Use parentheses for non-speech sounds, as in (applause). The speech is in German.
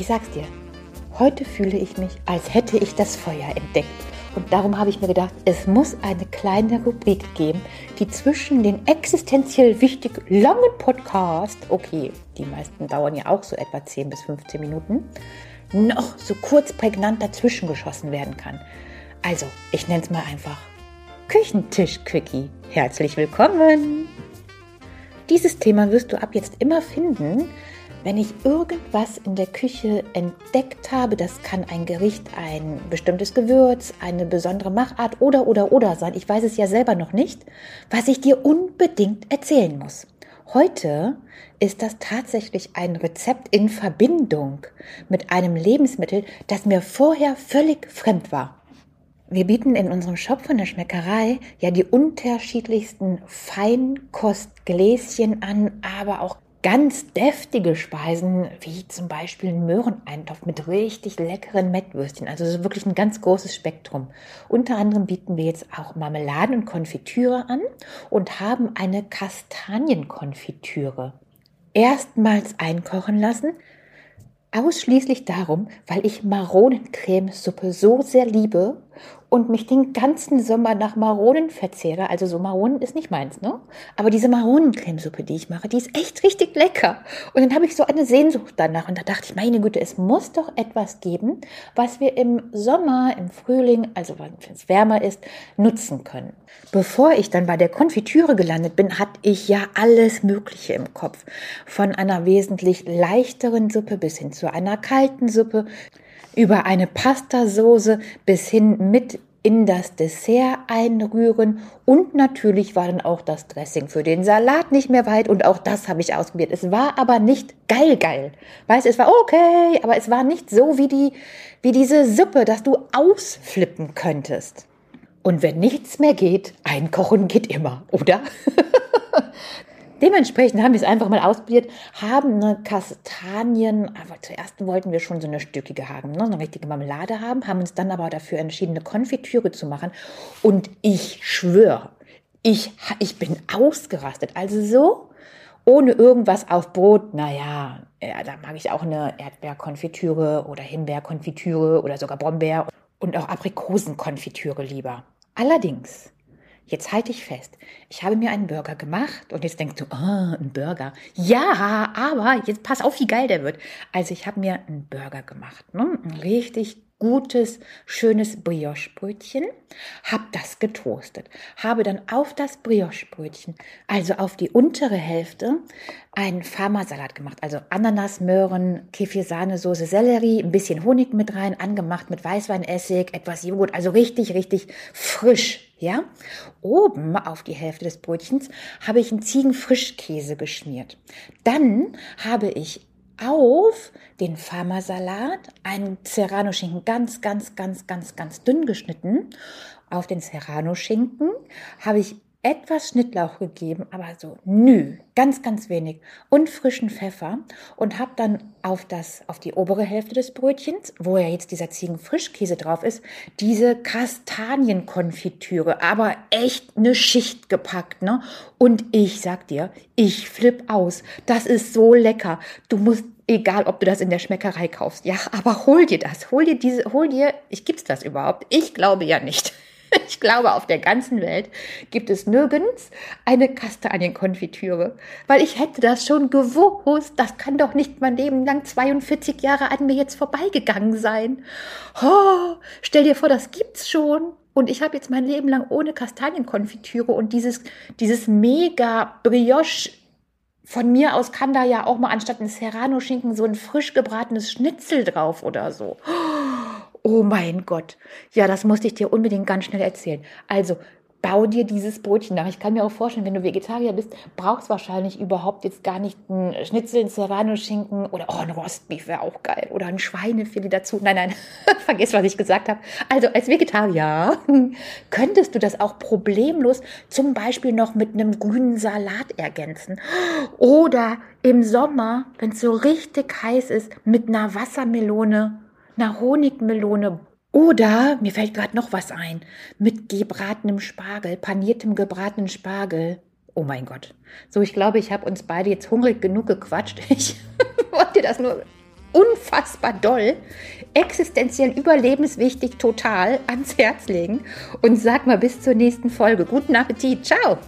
Ich sag's dir, heute fühle ich mich, als hätte ich das Feuer entdeckt. Und darum habe ich mir gedacht, es muss eine kleine Rubrik geben, die zwischen den existenziell wichtig langen Podcast, okay, die meisten dauern ja auch so etwa 10 bis 15 Minuten, noch so kurz prägnant dazwischen geschossen werden kann. Also, ich nenne es mal einfach Küchentisch-Quickie. Herzlich willkommen! Dieses Thema wirst du ab jetzt immer finden, wenn ich irgendwas in der Küche entdeckt habe, das kann ein Gericht, ein bestimmtes Gewürz, eine besondere Machart oder oder oder sein, ich weiß es ja selber noch nicht, was ich dir unbedingt erzählen muss. Heute ist das tatsächlich ein Rezept in Verbindung mit einem Lebensmittel, das mir vorher völlig fremd war. Wir bieten in unserem Shop von der Schmeckerei ja die unterschiedlichsten Feinkostgläschen an, aber auch ganz deftige Speisen, wie zum Beispiel einen Möhreneintopf mit richtig leckeren Mettwürstchen. Also wirklich ein ganz großes Spektrum. Unter anderem bieten wir jetzt auch Marmeladen und Konfitüre an und haben eine Kastanienkonfitüre. Erstmals einkochen lassen, ausschließlich darum, weil ich Maronencremesuppe so sehr liebe und mich den ganzen Sommer nach Maronen verzehre. Also so Maronen ist nicht meins, ne? Aber diese Maronencremesuppe, die ich mache, die ist echt richtig lecker. Und dann habe ich so eine Sehnsucht danach. Und da dachte ich, meine Güte, es muss doch etwas geben, was wir im Sommer, im Frühling, also wenn es wärmer ist, nutzen können. Bevor ich dann bei der Konfitüre gelandet bin, hatte ich ja alles Mögliche im Kopf. Von einer wesentlich leichteren Suppe bis hin zu einer kalten Suppe über eine Pastasoße bis hin mit in das Dessert einrühren und natürlich war dann auch das Dressing für den Salat nicht mehr weit und auch das habe ich ausprobiert. Es war aber nicht geil geil. Weißt, es war okay, aber es war nicht so wie die wie diese Suppe, dass du ausflippen könntest. Und wenn nichts mehr geht, einkochen geht immer, oder? (laughs) Dementsprechend haben wir es einfach mal ausprobiert, haben eine Kastanien, aber zuerst wollten wir schon so eine stückige haben, ne, eine richtige Marmelade haben, haben uns dann aber dafür entschieden, eine Konfitüre zu machen. Und ich schwöre, ich, ich bin ausgerastet. Also so, ohne irgendwas auf Brot, naja, ja, da mag ich auch eine Erdbeerkonfitüre oder Himbeerkonfitüre oder sogar Brombeer und auch Aprikosenkonfitüre lieber. Allerdings Jetzt halte ich fest. Ich habe mir einen Burger gemacht und jetzt denkst du, oh, ein Burger. Ja, aber jetzt pass auf, wie geil der wird. Also ich habe mir einen Burger gemacht. Ne? Ein richtig gutes, schönes Brioche-Brötchen, habe das getoastet, habe dann auf das Brioche-Brötchen, also auf die untere Hälfte, einen Pharmasalat gemacht, also Ananas, Möhren, Kefir-Sahnesoße, Sellerie, ein bisschen Honig mit rein, angemacht mit Weißweinessig, etwas Joghurt, also richtig, richtig frisch, ja. Oben auf die Hälfte des Brötchens habe ich einen Ziegenfrischkäse geschmiert. Dann habe ich auf den Pharmasalat einen Serrano-Schinken ganz, ganz, ganz, ganz, ganz dünn geschnitten. Auf den Serrano-Schinken habe ich etwas Schnittlauch gegeben, aber so nü, ganz, ganz wenig und frischen Pfeffer und habe dann auf das, auf die obere Hälfte des Brötchens, wo ja jetzt dieser Ziegenfrischkäse drauf ist, diese Kastanienkonfitüre, aber echt eine Schicht gepackt, ne? Und ich sag dir, ich flipp aus. Das ist so lecker. Du musst egal ob du das in der Schmeckerei kaufst. Ja, aber hol dir das. Hol dir diese, hol dir, ich gibt's das überhaupt? Ich glaube ja nicht. (laughs) Ich glaube, auf der ganzen Welt gibt es nirgends eine Kastanienkonfitüre, weil ich hätte das schon gewusst. Das kann doch nicht mein Leben lang 42 Jahre an mir jetzt vorbeigegangen sein. Oh, stell dir vor, das gibt's schon. Und ich habe jetzt mein Leben lang ohne Kastanienkonfitüre und dieses, dieses mega Brioche von mir aus kann da ja auch mal anstatt ein Serrano-Schinken so ein frisch gebratenes Schnitzel drauf oder so. Oh mein Gott. Ja, das musste ich dir unbedingt ganz schnell erzählen. Also, bau dir dieses Brötchen nach. Ich kann mir auch vorstellen, wenn du Vegetarier bist, brauchst wahrscheinlich überhaupt jetzt gar nicht ein Schnitzel, ein Serrano-Schinken oder oh, ein Rostbeef wäre auch geil oder ein Schweinefilet dazu. Nein, nein, (laughs) vergiss, was ich gesagt habe. Also als Vegetarier (laughs) könntest du das auch problemlos zum Beispiel noch mit einem grünen Salat ergänzen oder im Sommer, wenn es so richtig heiß ist, mit einer Wassermelone einer Honigmelone oder, mir fällt gerade noch was ein, mit gebratenem Spargel, paniertem gebratenen Spargel. Oh mein Gott. So, ich glaube, ich habe uns beide jetzt hungrig genug gequatscht. (laughs) Ich wollte das nur unfassbar doll, existenziell überlebenswichtig, total ans Herz legen und sag mal bis zur nächsten Folge. Guten Appetit. Ciao.